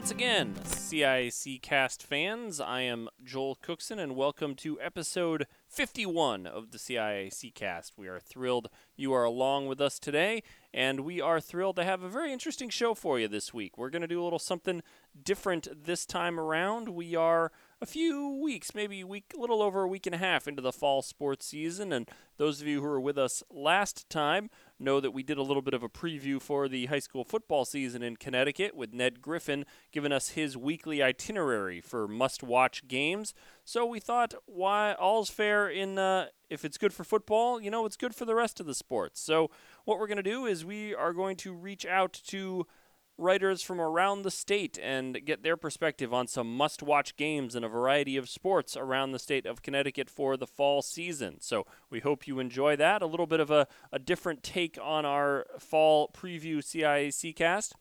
once again, CIAC cast fans. I am Joel Cookson, and welcome to episode 51 of the CIAC cast. We are thrilled you are along with us today, and we are thrilled to have a very interesting show for you this week. We're going to do a little something different this time around. We are a few weeks, maybe a week, a little over a week and a half into the fall sports season. And those of you who were with us last time know that we did a little bit of a preview for the high school football season in Connecticut with Ned Griffin giving us his weekly itinerary for must-watch games. So we thought, why all's fair in uh, if it's good for football, you know, it's good for the rest of the sports. So what we're going to do is we are going to reach out to writers from around the state and get their perspective on some must watch games in a variety of sports around the state of Connecticut for the fall season. So we hope you enjoy that. A little bit of a, a different take on our fall preview CIAC cast.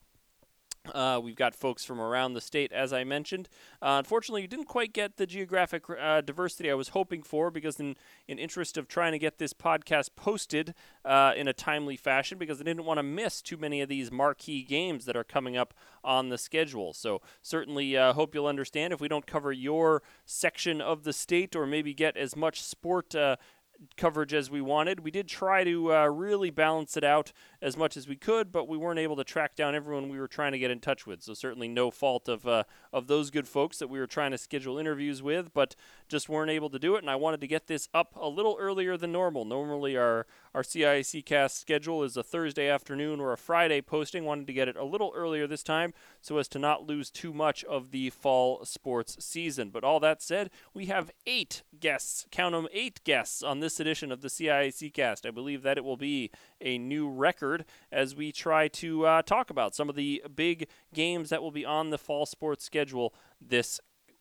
Uh, we've got folks from around the state, as I mentioned. Uh, unfortunately, you didn't quite get the geographic uh, diversity I was hoping for because, in, in interest of trying to get this podcast posted uh, in a timely fashion, because I didn't want to miss too many of these marquee games that are coming up on the schedule. So, certainly uh, hope you'll understand if we don't cover your section of the state or maybe get as much sport uh, coverage as we wanted. We did try to uh, really balance it out as much as we could, but we weren't able to track down everyone we were trying to get in touch with. So certainly no fault of uh, of those good folks that we were trying to schedule interviews with, but just weren't able to do it. And I wanted to get this up a little earlier than normal. Normally our our CIAC cast schedule is a Thursday afternoon or a Friday posting. Wanted to get it a little earlier this time so as to not lose too much of the fall sports season. But all that said, we have eight guests. Count them, eight guests on this edition of the CIAC cast. I believe that it will be a new record as we try to uh, talk about some of the big games that will be on the fall sports schedule this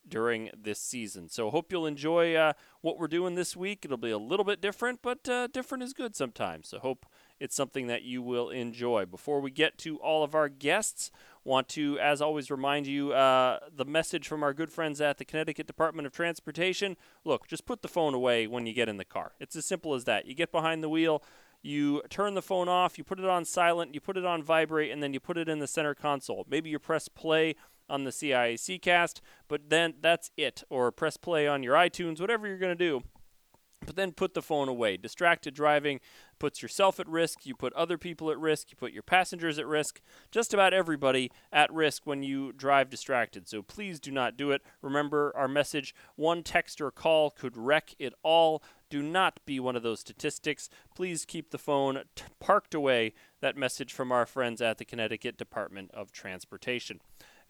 during this season. So hope you'll enjoy uh, what we're doing this week. It'll be a little bit different, but uh, different is good sometimes. So hope it's something that you will enjoy. Before we get to all of our guests, want to, as always, remind you uh, the message from our good friends at the Connecticut Department of Transportation. Look, just put the phone away when you get in the car. It's as simple as that. You get behind the wheel. You turn the phone off, you put it on silent, you put it on vibrate, and then you put it in the center console. Maybe you press play on the CIAC cast, but then that's it. Or press play on your iTunes, whatever you're going to do. But then put the phone away. Distracted driving puts yourself at risk, you put other people at risk, you put your passengers at risk, just about everybody at risk when you drive distracted. So please do not do it. Remember our message one text or call could wreck it all. Do not be one of those statistics. Please keep the phone t- parked away. That message from our friends at the Connecticut Department of Transportation.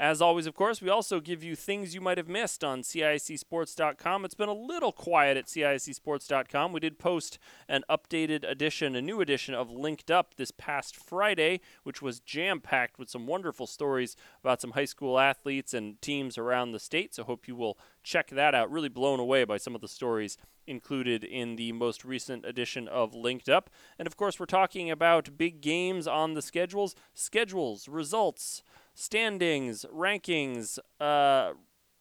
As always, of course, we also give you things you might have missed on CIACSports.com. It's been a little quiet at CIACSports.com. We did post an updated edition, a new edition of Linked Up this past Friday, which was jam packed with some wonderful stories about some high school athletes and teams around the state. So, hope you will check that out. Really blown away by some of the stories included in the most recent edition of Linked Up. And of course, we're talking about big games on the schedules, schedules, results standings, rankings, uh,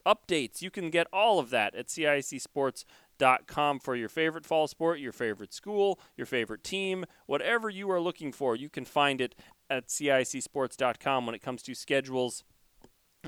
updates. You can get all of that at CIACSports.com for your favorite fall sport, your favorite school, your favorite team, whatever you are looking for. You can find it at CIACSports.com when it comes to schedules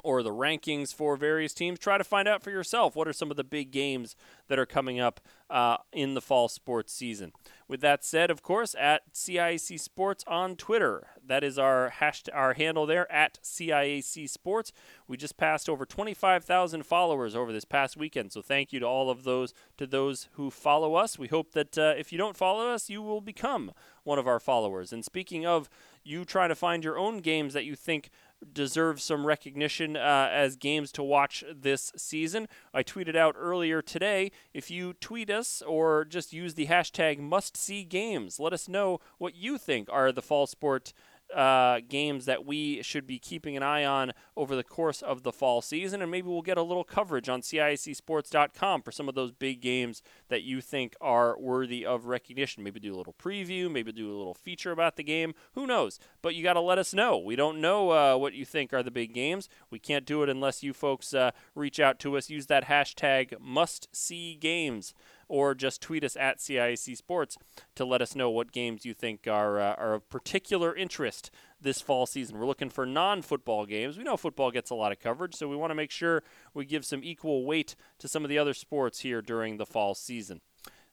or the rankings for various teams. Try to find out for yourself what are some of the big games that are coming up uh, in the fall sports season. With that said, of course, at CIAC Sports on Twitter, that is our hashtag, our handle there at CIAC Sports. We just passed over 25,000 followers over this past weekend, so thank you to all of those to those who follow us. We hope that uh, if you don't follow us, you will become one of our followers. And speaking of you trying to find your own games that you think deserve some recognition uh, as games to watch this season. I tweeted out earlier today if you tweet us or just use the hashtag must see games, let us know what you think are the fall sport uh, games that we should be keeping an eye on over the course of the fall season, and maybe we'll get a little coverage on CIACSports.com for some of those big games that you think are worthy of recognition. Maybe do a little preview, maybe do a little feature about the game. Who knows? But you got to let us know. We don't know uh, what you think are the big games. We can't do it unless you folks uh, reach out to us. Use that hashtag must see games. Or just tweet us at CIAC Sports to let us know what games you think are, uh, are of particular interest this fall season. We're looking for non football games. We know football gets a lot of coverage, so we want to make sure we give some equal weight to some of the other sports here during the fall season.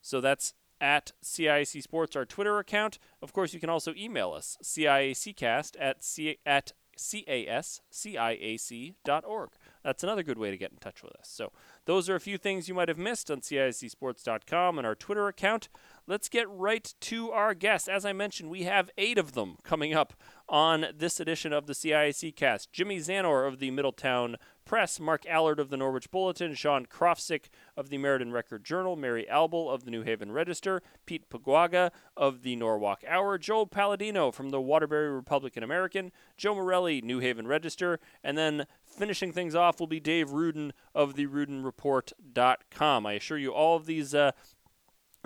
So that's at CIAC Sports, our Twitter account. Of course, you can also email us, CIACcast at, C- at casciac.org. That's another good way to get in touch with us. So, those are a few things you might have missed on CIACSports.com and our Twitter account. Let's get right to our guests. As I mentioned, we have eight of them coming up on this edition of the CIAC cast. Jimmy Zanor of the Middletown Press, Mark Allard of the Norwich Bulletin, Sean Krofsick of the Meriden Record Journal, Mary Albel of the New Haven Register, Pete Paguaga of the Norwalk Hour, Joe Palladino from the Waterbury Republican American, Joe Morelli, New Haven Register, and then finishing things off will be Dave Ruden of the RudenReport.com. I assure you, all of these uh,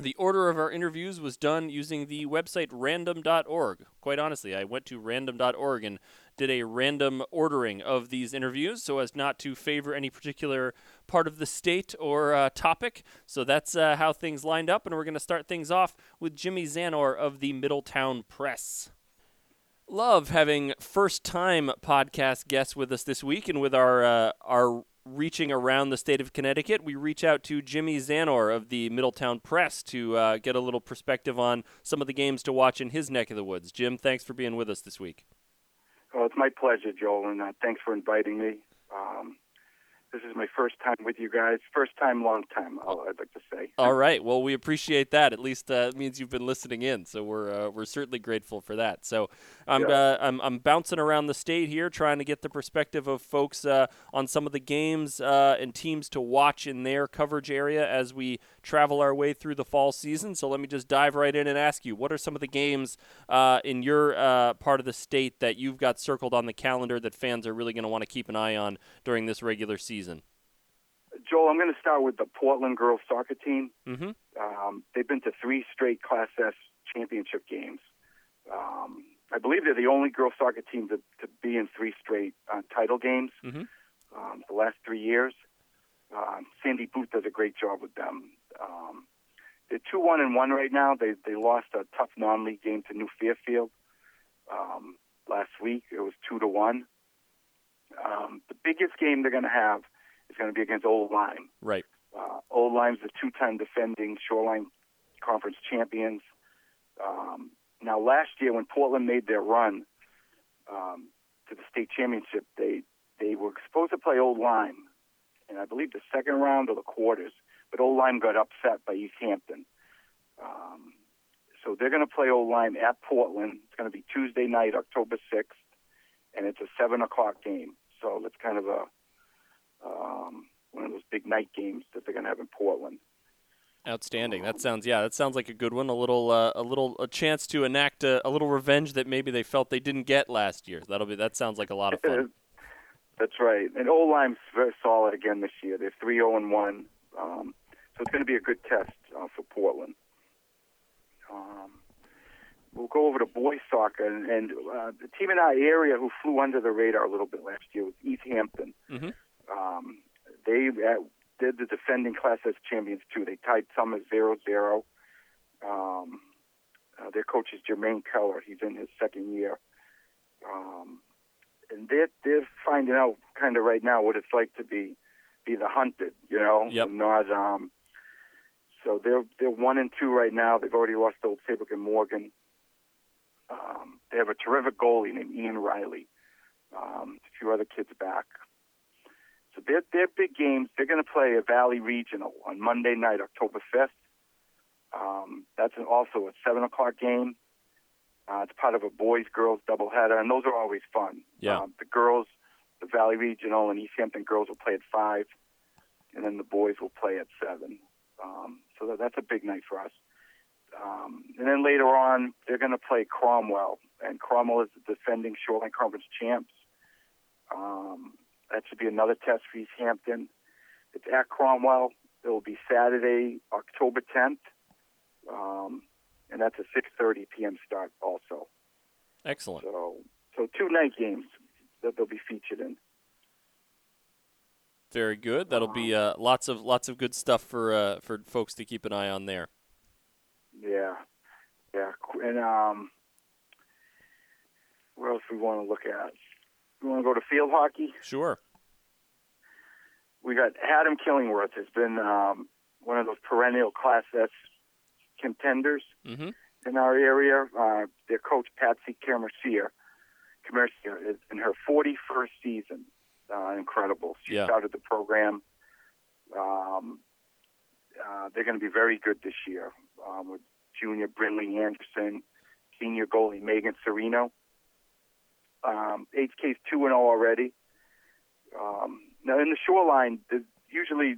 the order of our interviews was done using the website random.org. Quite honestly, I went to random.org and did a random ordering of these interviews so as not to favor any particular part of the state or uh, topic. So that's uh, how things lined up, and we're going to start things off with Jimmy Zanor of the Middletown Press. Love having first time podcast guests with us this week and with our uh, our reaching around the state of Connecticut, we reach out to Jimmy Zanor of the Middletown Press to uh, get a little perspective on some of the games to watch in his neck of the woods. Jim, thanks for being with us this week. Well, it's my pleasure, Joel, and uh, thanks for inviting me. Um, this is my first time with you guys. First time, long time. I'd like to say. All right. Well, we appreciate that. At least uh, it means you've been listening in, so we're uh, we're certainly grateful for that. So I'm yeah. uh, I'm I'm bouncing around the state here, trying to get the perspective of folks uh, on some of the games uh, and teams to watch in their coverage area as we travel our way through the fall season. So let me just dive right in and ask you, what are some of the games uh, in your part of the state that you've got circled on the calendar that fans are really going to want to keep an eye on during this regular season? season? Joel, I'm going to start with the Portland girls soccer team. Mm-hmm. Um, they've been to three straight Class S championship games. Um, I believe they're the only girls soccer team to, to be in three straight uh, title games mm-hmm. um, the last three years. Um, Sandy Booth does a great job with them. Um, they're two one and one right now. They they lost a tough non-league game to New Fairfield um, last week. It was two to one. Um, the biggest game they're going to have is going to be against Old Lyme. Right. Uh, Old Lyme's the two-time defending Shoreline Conference champions. Um, now, last year when Portland made their run um, to the state championship, they they were supposed to play Old Lyme, and I believe the second round or the quarters, but Old Lyme got upset by East Hampton. Um, so they're going to play Old Lyme at Portland. It's going to be Tuesday night, October 6th, and it's a 7 o'clock game. So it's kind of a um, one of those big night games that they're going to have in Portland. Outstanding. That sounds yeah. That sounds like a good one. A little uh, a little a chance to enact a, a, little revenge that maybe they felt they didn't get last year. That'll be that sounds like a lot of fun. That's right. And Old Lyme's very solid again this year. They're three zero oh and one. Um, so it's going to be a good test uh, for Portland. Um, we'll go over to boys soccer, and, and uh, the team in our area who flew under the radar a little bit last year was East Hampton. Mm-hmm. Um, they uh, did the defending Class S champions too. They tied Somers 0-0. Um, uh, their coach is Jermaine Keller. He's in his second year. Um, and they're, they're finding out kind of right now what it's like to be be the hunted, you know, yep. not um, so they're they're one and two right now. They've already lost to Old Saybrook and Morgan. Um, they have a terrific goalie named Ian Riley. Um, a few other kids back. So they're, they're big games. They're going to play a Valley Regional on Monday night, October 5th. Um, that's an, also a 7 o'clock game. Uh, it's part of a boys girls doubleheader, and those are always fun. Yeah. Um, the girls, the Valley Regional and East Hampton girls will play at 5, and then the boys will play at 7. Um, so that, that's a big night for us. Um, and then later on, they're going to play Cromwell, and Cromwell is the defending Shoreline Conference champs. Um, that should be another test for East Hampton. It's at Cromwell. It will be Saturday, October 10th, um, and that's a 6:30 p.m. start also. Excellent. So, so two night games that they'll be featured in. Very good. That'll be uh, lots of lots of good stuff for uh, for folks to keep an eye on there. Yeah, yeah, and um, where else we want to look at? We want to go to field hockey. Sure. We got Haddam Killingworth has been um, one of those perennial Class S contenders Mm-hmm. in our area. Uh, their coach Patsy Camercier, Camercier is in her 41st season. Uh, incredible. She Yeah. started the program. Um, uh, they're going to be very good this year um, with junior Brinley Anderson, senior goalie Megan Serino. Um, HK's 2 and 0 already. Um, now, in the shoreline, usually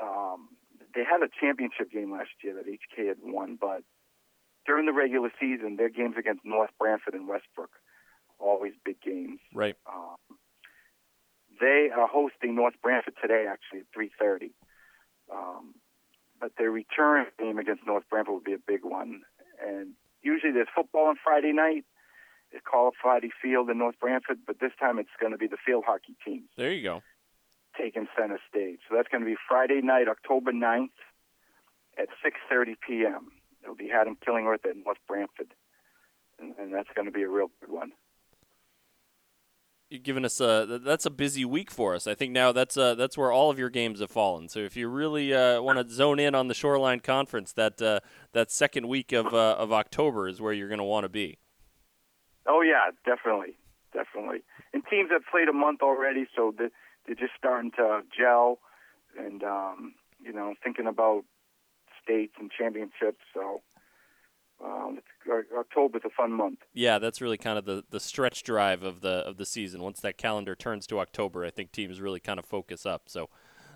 um, they had a championship game last year that HK had won, but during the regular season, their games against North Branford and Westbrook, always big games. Right. Um, they are hosting North Branford today, actually at 3:30. Um, but their return game against North Branford will be a big one. And usually there's football on Friday night. They call it Friday Field in North Branford, but this time it's going to be the field hockey teams There you go. taking center stage. So that's going to be Friday night, October 9th at 6:30 p.m. It'll be Haddam Killingworth at North Branford, and, and that's going to be a real good one. You're giving us a that's a busy week for us. I think now that's uh, that's where all of your games have fallen. So if you really uh, want to zone in on the Shoreline Conference, that uh, that second week of uh, of October is where you're going to want to be. Oh yeah, definitely, definitely. And teams have played a month already, so they're, they're just starting to gel, and um, you know, thinking about states and championships. So um, it's, October's a fun month. Yeah, that's really kind of the, the stretch drive of the of the season. Once that calendar turns to October, I think teams really kind of focus up. So,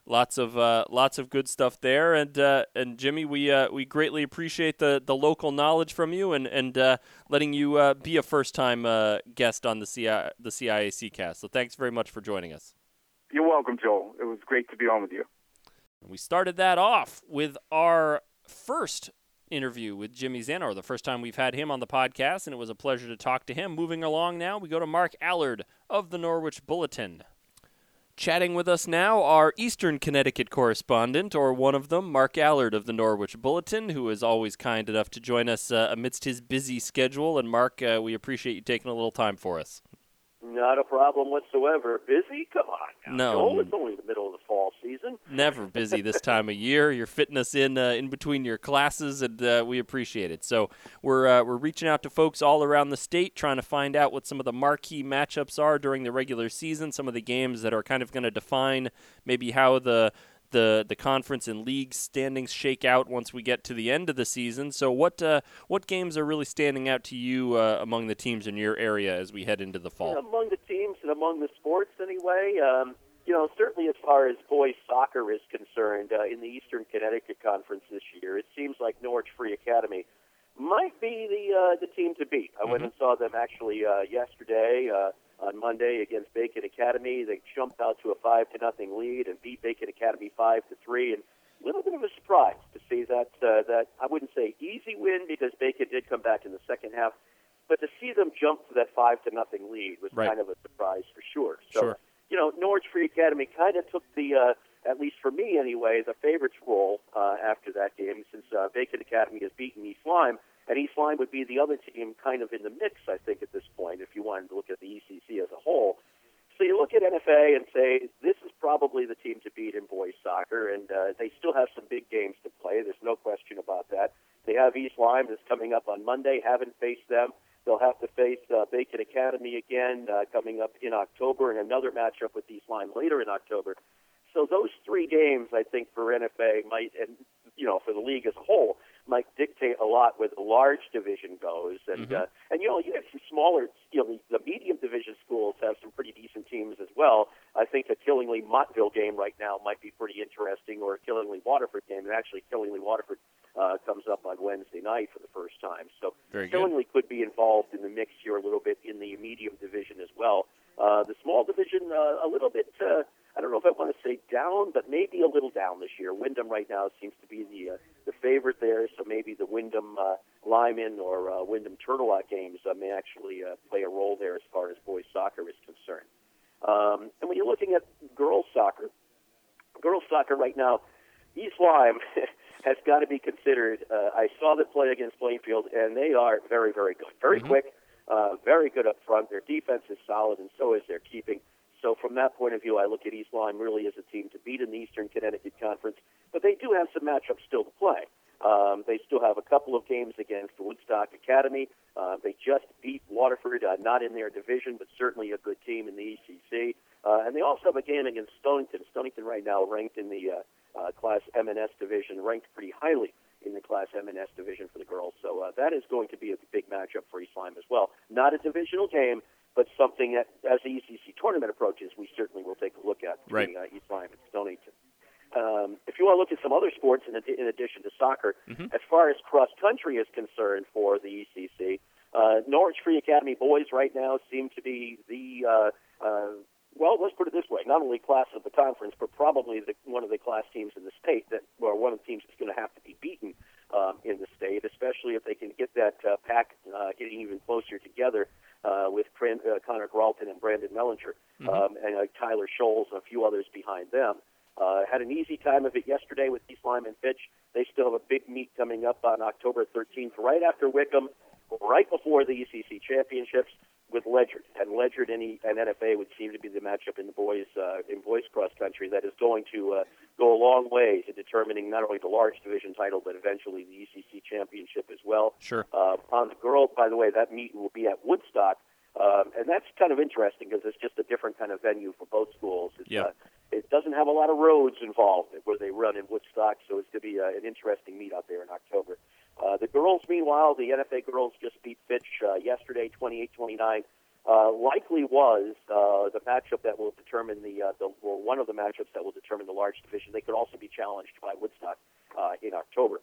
lots of uh, lots of good stuff there. And uh, and Jimmy, we uh, we greatly appreciate the, the local knowledge from you and and uh, letting you uh, be a first time uh, guest on the CI, the CIAC cast. So thanks very much for joining us. You're welcome, Joel. It was great to be on with you. We started that off with our first interview with Jimmy Zanor, the first time we've had him on the podcast, and it was a pleasure to talk to him. Moving along now, we go to Mark Allard of the Norwich Bulletin. Chatting with us now, our Eastern Connecticut correspondent, or one of them, Mark Allard of the Norwich Bulletin, who is always kind enough to join us uh, amidst his busy schedule. And Mark, uh, we appreciate you taking a little time for us. Not a problem whatsoever. Busy? Come on. Now. No. It's only the middle of the fall season. Never busy this time of year. You're fitting us in uh, in between your classes, and uh, we appreciate it. So we're uh, we're reaching out to folks all around the state, trying to find out what some of the marquee matchups are during the regular season. Some of the games that are kind of going to define maybe how the the the conference and league standings shake out once we get to the end of the season. So what uh, what games are really standing out to you uh, among the teams in your area as we head into the fall? Among the teams and among the sports, anyway, um, you know, certainly as far as boys soccer is concerned, uh, in the Eastern Connecticut Conference this year, it seems like Norwich Free Academy might be the uh, the team to beat. I went and saw them actually uh, yesterday. On Monday against Bacon Academy. They jumped out to a five to nothing lead and beat Bacon Academy five to three. And a little bit of a surprise to see that uh, that I wouldn't say easy win because Bacon did come back in the second half, but to see them jump to that five to nothing lead was Right. kind of a surprise for sure. So Sure. you know, Norwich Free Academy kind of took the, uh, at least for me anyway, the favorites role uh, after that game since uh, Bacon Academy has beaten East Lyme. And East Lyme would be the other team kind of in the mix, I think, at this point, if you wanted to look at the ECC as a whole. So you look at NFA and say, this is probably the team to beat in boys soccer, and uh, they still have some big games to play. There's no question about that. They have East Lyme that's coming up on Monday, haven't faced them. They'll have to face uh, Bacon Academy again uh, coming up in October, and another matchup with East Lyme later in October. So those three games, I think, for NFA might, and you know, for the league as a whole, might dictate a lot where the large division goes. And Mhm. uh, and you know, you have some smaller, you know, the, the medium division schools have some pretty decent teams as well. I think the Killingly Montville game right now might be pretty interesting, or a Killingly Waterford game. And actually, Killingly Waterford uh, comes up on Wednesday night for the first time. So Very good. Killingly could be involved in the mix here a little bit in the medium division as well. Uh, the small division, uh, a little bit. Uh, I don't know if I want to say down, but maybe a little down this year. Windham right now seems to be the uh, the favorite there, so maybe the Windham uh, Lyman or uh, Windham Tourtellotte games uh, may actually uh, play a role there as far as boys soccer is concerned. Um, and when you're looking at girls soccer girls soccer right now, East Lyme has got to be considered. Uh, I saw them play against Plainfield, and they are very, very good, very Mhm. quick, uh, very good up front. Their defense is solid, and so is their keeping. So from that point of view, I look at East Lyme really as a team to beat in the Eastern Connecticut Conference. But they do have some matchups still to play. Um, they still have a couple of games against Woodstock Academy. Uh, they just beat Waterford, uh, not in their division, but certainly a good team in the ECC. Uh, and they also have a game against Stonington. Stonington right now ranked in the uh, uh, Class M&S division, ranked pretty highly in the Class M&S division for the girls. So uh, that is going to be a big matchup for East Lyme as well. Not a divisional game, but something that, as the ECC tournament approaches, we certainly will take a look at between uh, East Lyme and Stonington. Um, if you want to look at some other sports in, in addition to soccer, Mhm. as far as cross country is concerned for the ECC, uh, Norwich Free Academy boys right now seem to be the uh, uh, well, let's put it this way: not only class of the conference, but probably the, one of the class teams in the state that, or one of the teams that's going to have to be beaten um, in the state, especially if they can get that uh, pack uh, getting even closer together uh, with Cran- uh, Connor Gralton and Brandon Mellinger Mhm. um, and uh, Tyler Scholes and a few others behind them. Uh, had an easy time of it yesterday with East Lyme and Fitch. They still have a big meet coming up on October 13th, right after Wickham, right before the ECC championships with Ledyard. And Ledyard and, and NFA would seem to be the matchup in the boys uh, in boys cross country that is going to uh, go a long way to determining not only the large division title but eventually the ECC championship as well. Sure. Uh, on the girls, by the way, that meet will be at Woodstock, um, and that's kind of interesting because it's just a different kind of venue for both schools. It's, Yeah. uh, it doesn't have a lot of roads involved where they run in Woodstock, so it's going to be uh, an interesting meet out there in October. Uh, the girls, meanwhile, the NFA girls just beat Fitch uh, yesterday, 28-29. Uh, likely was uh, the matchup that will determine the, uh, the one of the matchups that will determine the large division. They could also be challenged by Woodstock uh, in October.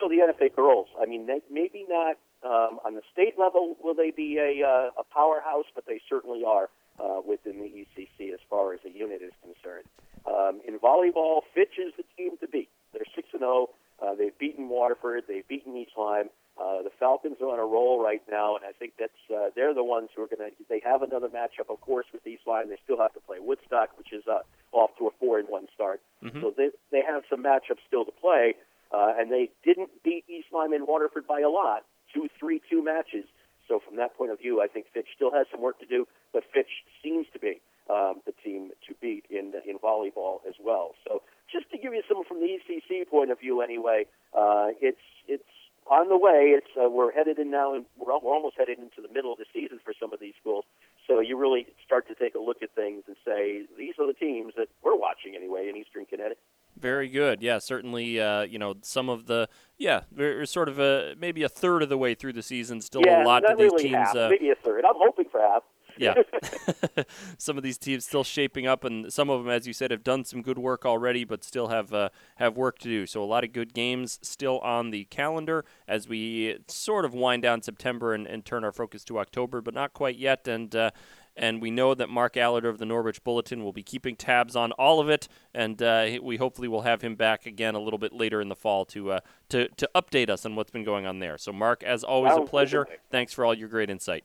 So the NFA girls, I mean, they, maybe not um, on the state level will they be a, uh, a powerhouse, but they certainly are uh, within the ECC as far as the unit is concerned. Um, in volleyball, Fitch is the team to beat. They're six and zero. Uh, they've beaten Waterford. They've beaten East Lyme. Uh, the Falcons are on a roll right now, and I think that's uh, they're the ones who are going to. They have another matchup, of course, with East Lyme. They still have to play Woodstock, which is uh, off to a four and one start. Mhm. So they they have some matchups still to play, uh, and they didn't beat East Lyme and Waterford by a lot. Two three two matches. So from that point of view, I think Fitch still has some work to do, but Fitch seems to be um, the team to beat in in volleyball as well. So just to give you some from the ECC point of view, anyway, uh, it's it's on the way. It's uh, we're headed in now, and we're, we're almost headed into the middle of the season for some of these schools. So you really start to take a look at things and say these are the teams that we're watching anyway in Eastern Connecticut. Very good. Yeah, certainly. Uh, you know, some of the yeah, we're sort of a maybe a third of the way through the season. Still yeah, a lot to these really teams. half, uh, maybe a third. I'm hoping for half. Yeah, some of these teams still shaping up, and some of them, as you said, have done some good work already, but still have uh, have work to do. So a lot of good games still on the calendar as we sort of wind down September and, and turn our focus to October, but not quite yet. And uh, and we know that Mark Allard of the Norwich Bulletin will be keeping tabs on all of it, and uh, we hopefully will have him back again a little bit later in the fall to uh, to to update us on what's been going on there. So, Mark, as always, a good to pleasure. Thanks for all your great insight.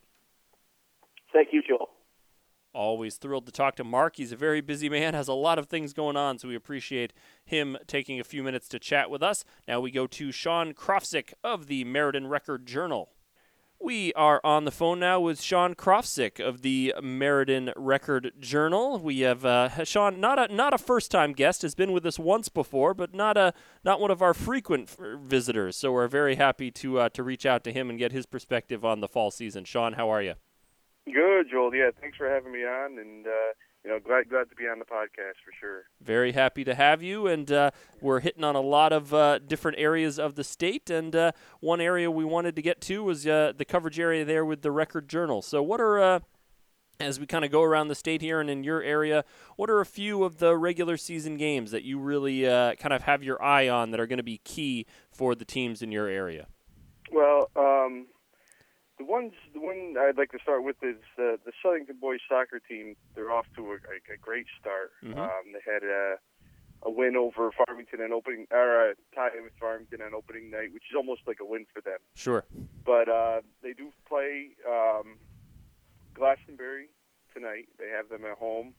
Thank you, Joel. Always thrilled to talk to Mark. He's a very busy man, has a lot of things going on, so we appreciate him taking a few minutes to chat with us. Now we go to Sean Krofsick of the Meriden Record Journal. We are on the phone now with Sean Krofsick of the Meriden Record Journal. We have uh, Sean, not a not a first time guest, has been with us once before, but not a not one of our frequent visitors. So we're very happy to uh, to reach out to him and get his perspective on the fall season. Sean, how are you? Good, Joel. Yeah, thanks for having me on, and uh, you know, glad glad to be on the podcast for sure. Very happy to have you, and uh, we're hitting on a lot of uh, different areas of the state. And uh, one area we wanted to get to was uh, the coverage area there with the Record Journal. So, what are uh, as we kind of go around the state here and in your area, what are a few of the regular season games that you really uh, kind of have your eye on that are going to be key for the teams in your area? Well, um, the ones the one I'd like to start with is uh, the Southington boys soccer team. They're off to a, a, great start. Mhm. Um, they had a, a win over Farmington on opening, or a tie with Farmington on opening night, which is almost like a win for them. Sure. But uh, they do play um, Glastonbury tonight. They have them at home.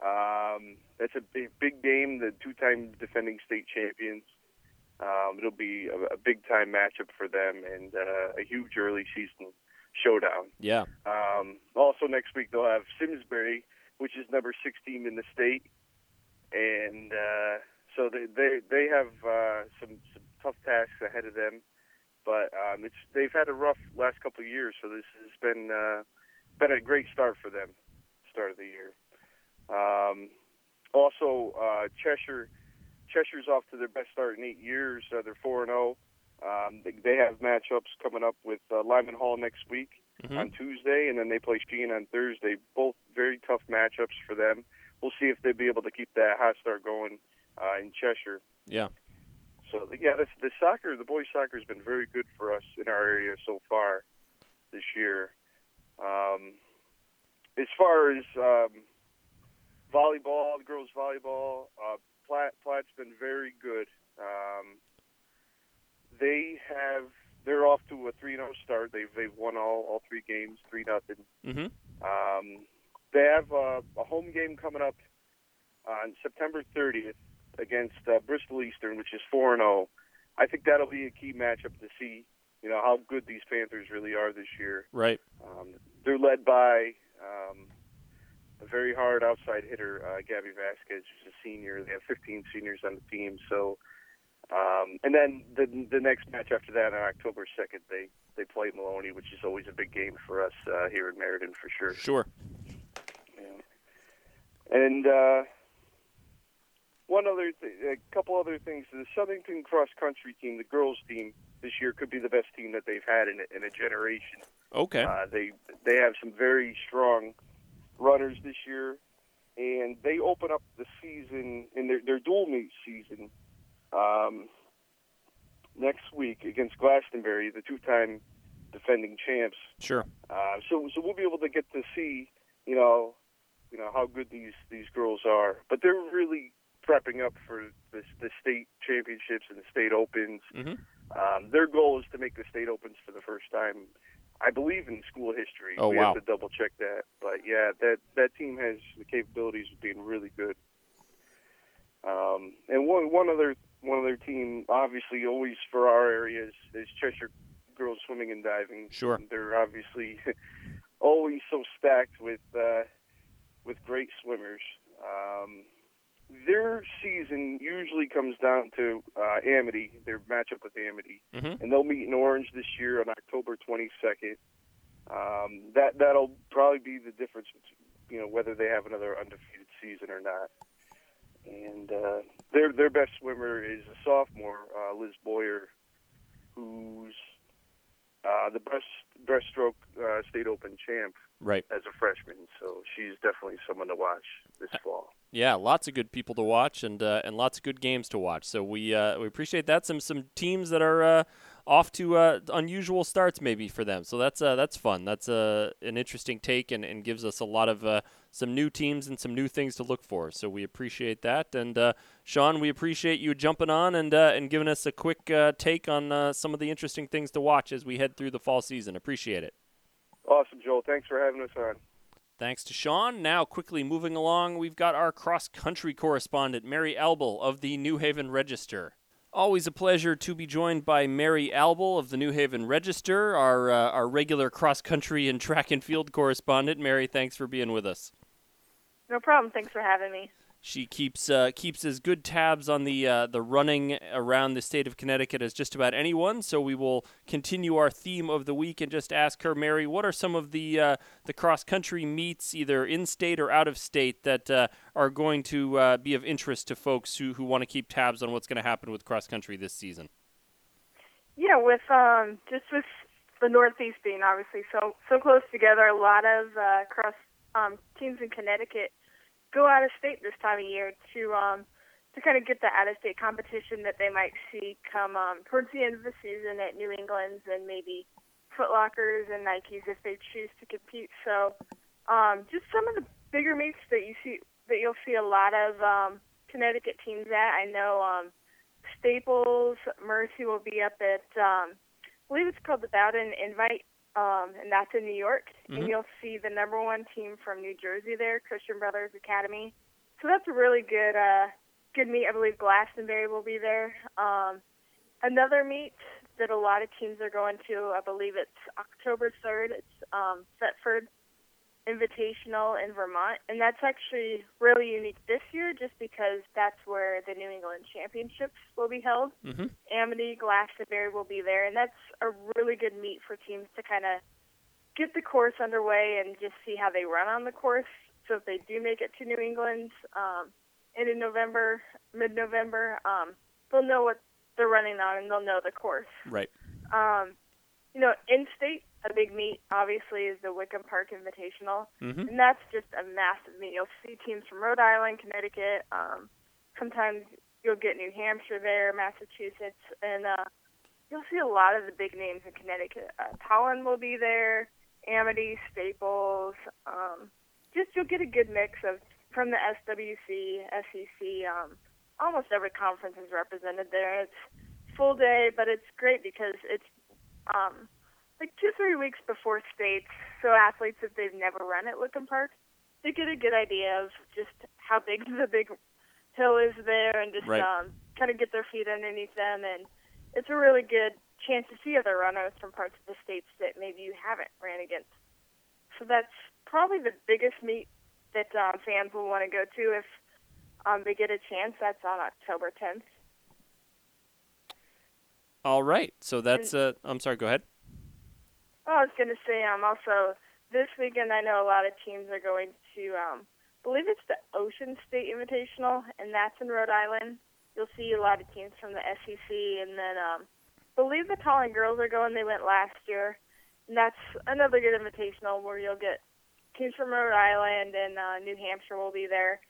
Um, that's a big, big game. The two-time defending state champions. Um, it'll be a, a big-time matchup for them and uh, a huge early season showdown. Yeah. Um, also next week they'll have Simsbury, which is number 16 in the state, and uh, so they they they have uh, some some tough tasks ahead of them. But um, it's they've had a rough last couple of years, so this has been uh, been a great start for them. Start of the year. Um, also, uh, Cheshire Cheshire's off to their best start in eight years. Uh, they're four and zero. Um, they, they have matchups coming up with uh, Lyman Hall next week Mhm. on Tuesday, and then they play Sheehan on Thursday. Both very tough matchups for them. We'll see if they'll be able to keep that hot start going uh, in Cheshire. Yeah. So yeah, this, the soccer, the boys soccer has been very good for us in our area so far this year. Um, as far as um, volleyball, the girls volleyball, uh, Platt Platt's been very good. Um, they have they're off to a three 0 start. They've they've won all all three games, three nothing. Mm-hmm. Um, they have a, a home game coming up on September 30th against uh, Bristol Eastern, which is 4 0. I think that'll be a key matchup to see, you know, how good these Panthers really are this year. Right. Um, they're led by um, a very hard outside hitter, uh, Gabby Vasquez, who's a senior. They have 15 seniors on the team. So, um, and then the the next match after that on October 2nd, they they play Maloney, which is always a big game for us uh, here in Meriden for sure. Sure. Yeah. And uh, one other, th- a couple other things. The Southington cross country team, the girls team, this year could be the best team that they've had in a, in a generation. Okay. Uh, they they have some very strong runners this year, and they open up the season in their their dual meet season um, next week against Glastonbury, the two-time defending champs. Sure. Uh, so so we'll be able to get to see you know you know how good these these girls are, but they're really prepping up for the the state championships and the state opens. Mhm. Um, their goal is to make the state opens for the first time. I believe in school history. Oh, we wow. have to double check that, but yeah, that that team has the capabilities of being really good. Um, and one one other one other team, obviously, always for our area is, is Cheshire girls swimming and diving. Sure. they're obviously always so stacked with uh, with great swimmers. Um, their season usually comes down to uh, Amity, their matchup with Amity, Mhm. and they'll meet in Orange this year on October 22nd. Um, that that'll probably be the difference, you know, whether they have another undefeated season or not. And uh, their their best swimmer is a sophomore, uh, Liz Boyer, who's uh, the breast breaststroke uh, state open champ Right. as a freshman. So she's definitely someone to watch this fall. Yeah, lots of good people to watch and uh, and lots of good games to watch. So we uh, we appreciate that. Some some teams that are uh, off to uh, unusual starts maybe for them. So that's uh, that's fun. That's uh, an interesting take and, and gives us a lot of some new teams and some new things to look for. So we appreciate that. And Sean, we appreciate you jumping on and and giving us a quick take on some of the interesting things to watch as we head through the fall season. Appreciate it. Awesome, Joel. Thanks for having us on. Thanks to Sean. Now, quickly moving along, we've got our cross country correspondent, Mary Albel of the New Haven Register. Always a pleasure to be joined by Mary Albel of the New Haven Register, our, uh, our regular cross country and track and field correspondent. Mary, thanks for being with us. No problem. Thanks for having me. She keeps uh, keeps as good tabs on the uh, the running around the state of Connecticut as just about anyone. So we will continue our theme of the week and just ask her, Mary, what are some of the uh, the cross country meets, either in state or out of state, that uh, are going to uh, be of interest to folks who who want to keep tabs on what's going to happen with cross country this season? Yeah, with um, just with the Northeast being obviously so so close together, a lot of uh, cross um, teams in Connecticut go out of state this time of year to um, to kind of get the out of state competition that they might see come um, towards the end of the season at New England's and maybe Foot Lockers and Nikes if they choose to compete. So um, just some of the bigger meets that you see that you'll see a lot of um, Connecticut teams at. I know um, Staples, Mercy will be up at um, I believe it's called the Bowdoin Invite, um, and that's in New York. Mhm. And you'll see the number one team from New Jersey there, Christian Brothers Academy. so that's a really good uh, good meet. I believe Glastonbury will be there. Um, another meet that a lot of teams are going to. I believe it's October 3rd. It's um, Thetford Invitational in Vermont, and that's actually really unique this year, just because that's where the New England Championships will be held. Mm-hmm. Amity, Glastonbury will be there, and that's a really good meet for teams to kind of get the course underway and just see how they run on the course. So if they do make it to New England um, and in November, mid-November, um, they'll know what they're running on and they'll know the course. Right. Um, you know, in-state, a big meet obviously is the Wickham Park Invitational, Mm-hmm. and that's just a massive meet. You'll see teams from Rhode Island, Connecticut. Um, sometimes you'll get New Hampshire there, Massachusetts, and uh, you'll see a lot of the big names in Connecticut. Uh, Tolland will be there, Amity, Staples. Um, just you'll get a good mix of from the SWC, SEC. Um, almost every conference is represented there. It's full day, but it's great because it's um, like two, three weeks before states. So athletes, if they've never run at Wickham Park, they get a good idea of just how big the big hill is there, and just Right. um, kind of get their feet underneath them. And it's a really good chance to see other runners from parts of the states that maybe you haven't ran against. So that's probably the biggest meet that um, fans will want to go to if um, they get a chance. That's on October 10th. All right. So that's. Uh, I'm sorry. Go ahead. Oh, I was going to say, um, also this weekend, I know a lot of teams are going to, um, believe it's the Ocean State Invitational, and that's in Rhode Island. You'll see a lot of teams from the SEC, and then, um, believe the Tolland girls are going. They went last year, and that's another good invitational where you'll get teams from Rhode Island and uh, New Hampshire will be there.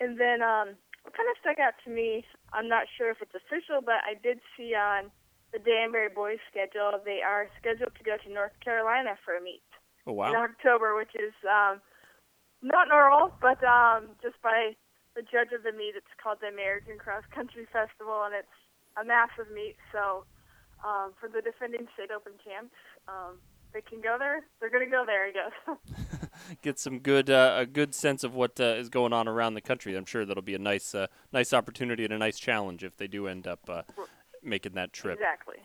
And then, um, what kind of stuck out to me, I'm not sure if it's official, but I did see on the Danbury boys schedule, they are scheduled to go to North Carolina for a meet Oh in. October, which is um, not normal, but um, just by the judge of the meet, it's called the American Cross Country Festival, and it's a massive meet. So um, for the defending state open champs, um, they can go there. They're going to go there, I guess. Get some good uh, a good sense of what uh, is going on around the country. I'm sure that'll be a nice uh, nice opportunity and a nice challenge if they do end up uh, making that trip. exactly.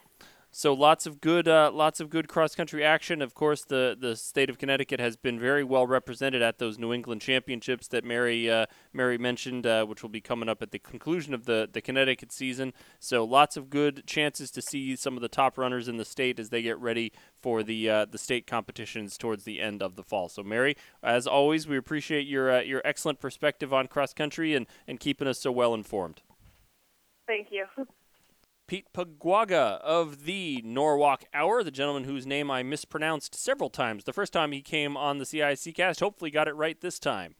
So lots of good, uh, lots of good cross country action. Of course, the the state of Connecticut has been very well represented at those New England Championships that Mary uh, Mary mentioned, uh, which will be coming up at the conclusion of the the Connecticut season. So lots of good chances to see some of the top runners in the state as they get ready for the uh, the state competitions towards the end of the fall. So Mary, as always, we appreciate your uh, your excellent perspective on cross country and and keeping us so well informed. Thank you. Pete Paguaga of the Norwalk Hour, the gentleman whose name I mispronounced several times. The first time he came on the CIAC cast, hopefully got it right this time.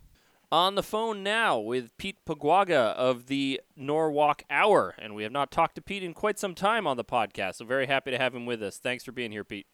On the phone now with Pete Paguaga of the Norwalk Hour, and we have not talked to Pete in quite some time on the podcast, so very happy to have him with us. Thanks for being here, Pete.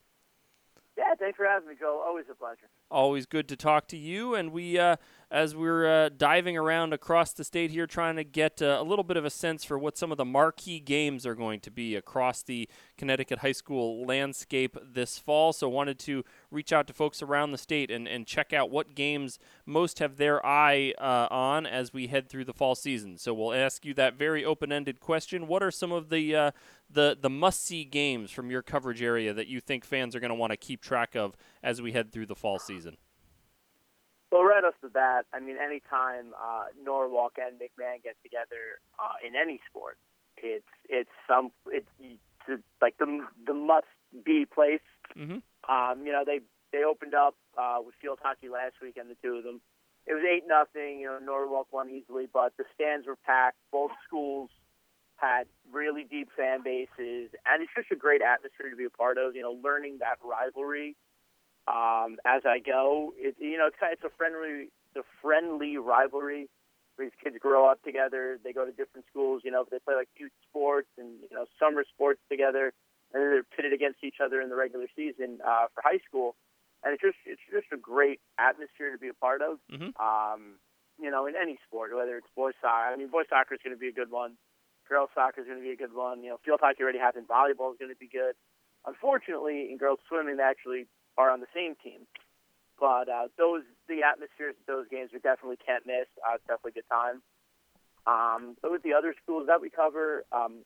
Yeah, thanks for having me, Joel. Always a pleasure. Always good to talk to you. And we, uh, as we're uh, diving around across the state here, trying to get uh, a little bit of a sense for what some of the marquee games are going to be across the Connecticut high school landscape this fall. So, wanted to reach out to folks around the state and, and check out what games most have their eye uh, on as we head through the fall season. So, we'll ask you that very open-ended question: What are some of the uh, the the must-see games from your coverage area that you think fans are going to want to keep track of as we head through the fall season? Well, right off the bat, I mean, anytime uh, Norwalk and McMahon get together uh, in any sport, it's it's some it's, it's like the the must be place. Mm-hmm. Um, you know, they they opened up uh, with field hockey last weekend, the two of them. It was eight nothing. You know, Norwalk won easily, but the stands were packed. Both schools had really deep fan bases, and it's just a great atmosphere to be a part of. You know, learning that rivalry um, as I go. It, you know, it's kind of, it's a friendly, it's a friendly rivalry. These kids grow up together. They go to different schools. You know, they play like youth sports and you know summer sports together, and then they're pitted against each other in the regular season uh, for high school. And it's just it's just a great atmosphere to be a part of. Mhm. Um, you know, in any sport, whether it's boys soccer. I mean, boys soccer is going to be a good one. Girls soccer is going to be a good one. You know, field hockey already happened. Volleyball is going to be good. Unfortunately, in girls swimming, they actually are on the same team. but uh, those the atmospheres at those games we definitely can't miss. Uh, it's definitely a good time. Um, so with the other schools that we cover, um,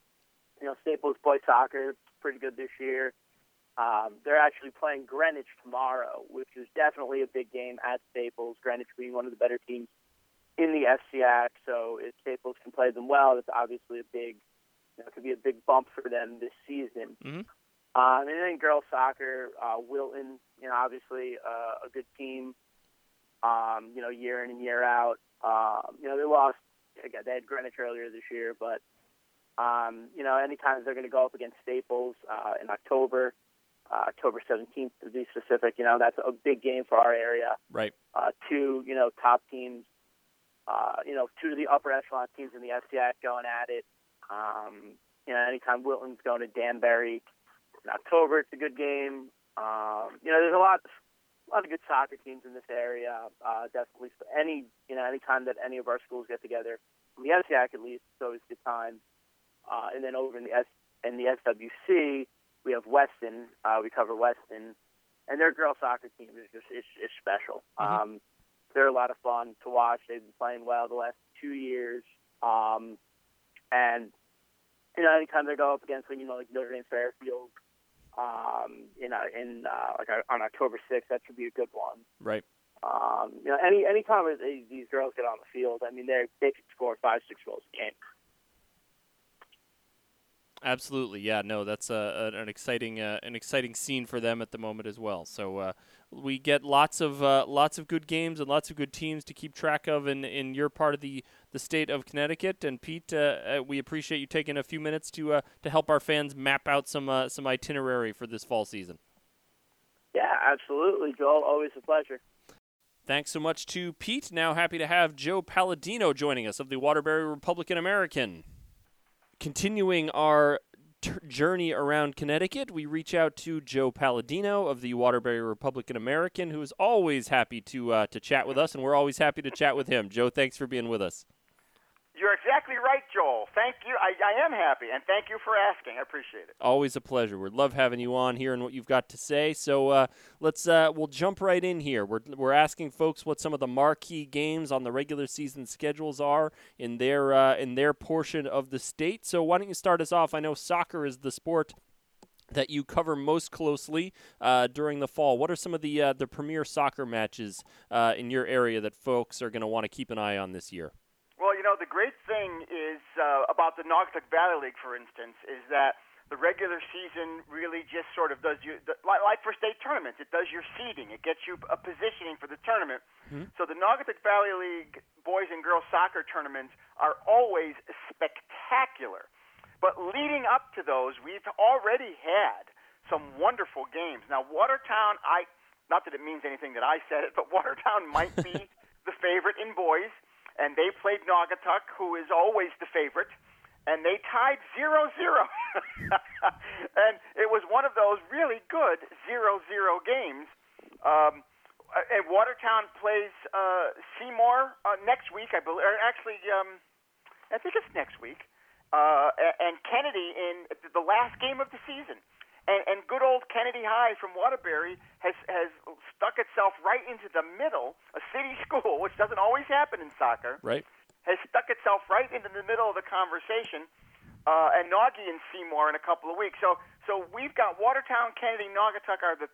you know, Staples boys soccer pretty good this year. Um, they're actually playing Greenwich tomorrow, which is definitely a big game at Staples. Greenwich being one of the better teams in the FCAC, so if Staples can play them well, that's obviously a big, you know, could be a big bump for them this season. Mhm. Um, and then girls soccer, uh, Wilton, you know, obviously uh, a good team, um, you know, year in and year out. Um, you know, they lost again. They had Greenwich earlier this year, but um, you know, anytime they're going to go up against Staples uh, in October, uh, October 17th to be specific, you know, that's a big game for our area. Right. Uh, two, you know, top teams, uh, you know, two of the upper echelon teams in the FCAC going at it. Um, you know, anytime Wilton's going to Danbury in October, it's a good game. Um, you know, there's a lot, a lot of good soccer teams in this area. Uh, definitely, any, you know, anytime that any of our schools get together, in the FCAC at least, it's always a good time. Uh, and then over in the S in the SWC, we have Weston. Uh, we cover Weston, and their girls soccer team is just it's, it's special. Um, they're a lot of fun to watch. They've been playing well the last two years, um, and you know anytime they go up against you know like Notre Dame Fairfield, um, you know in uh, like on October sixth, that should be a good one. Right. Um, you know, any any time these girls get on the field, I mean, they they could score five, six goals a game. Absolutely, yeah. No, that's uh, an- an exciting uh, an exciting scene for them at the moment as well. So uh, we get lots of uh, lots of good games and lots of good teams to keep track of in, in your part of the, the state of Connecticut. And Pete, uh, uh, we appreciate you taking a few minutes to uh, to help our fans map out some uh, some itinerary for this fall season. Yeah, absolutely, Joel. Always a pleasure. Thanks so much to Pete. Now happy to have Joe Palladino joining us of the Waterbury Republican American. Continuing our t- journey around Connecticut, we reach out to Joe Palladino of the Waterbury Republican American, who is always happy to uh, to chat with us, and we're always happy to chat with him. Joe, thanks for being with us. You're exactly right, Joel. Thank you. I, I am happy, and thank you for asking. I appreciate it. Always a pleasure. We'd love having you on here and what you've got to say. So uh, let's uh, we'll jump right in here. We're we're asking folks what some of the marquee games on the regular season schedules are in their uh, in their portion of the state. So why don't you start us off? I know soccer is the sport that you cover most closely uh, during the fall. What are some of the uh, the premier soccer matches uh, in your area that folks are going to want to keep an eye on this year? Well, you know, the great thing is uh, about the Naugatuck Valley League, for instance, is that the regular season really just sort of does you, the, like, like for state tournaments, it does your seeding. It gets you a positioning for the tournament. So the Naugatuck Valley League boys and girls soccer tournaments are always spectacular. But leading up to those, we've already had some wonderful games. Now, Watertown, I not that it means anything that I said it, but Watertown might be the favorite in boys, and they played Naugatuck, who is always the favorite, and they tied 0 0. and it was one of those really good 0 0 games. Um, and Watertown plays uh, Seymour uh, next week, I believe. Or actually, um, I think it's next week. Uh, and Kennedy in the last game of the season. And, and good old Kennedy High from Waterbury has has stuck itself right into the middle. A city school, which doesn't always happen in soccer, Right. has stuck itself right into the middle of the conversation. Uh, and Naughty and Seymour in a couple of weeks. So so we've got Watertown, Kennedy, Naugatuck are the,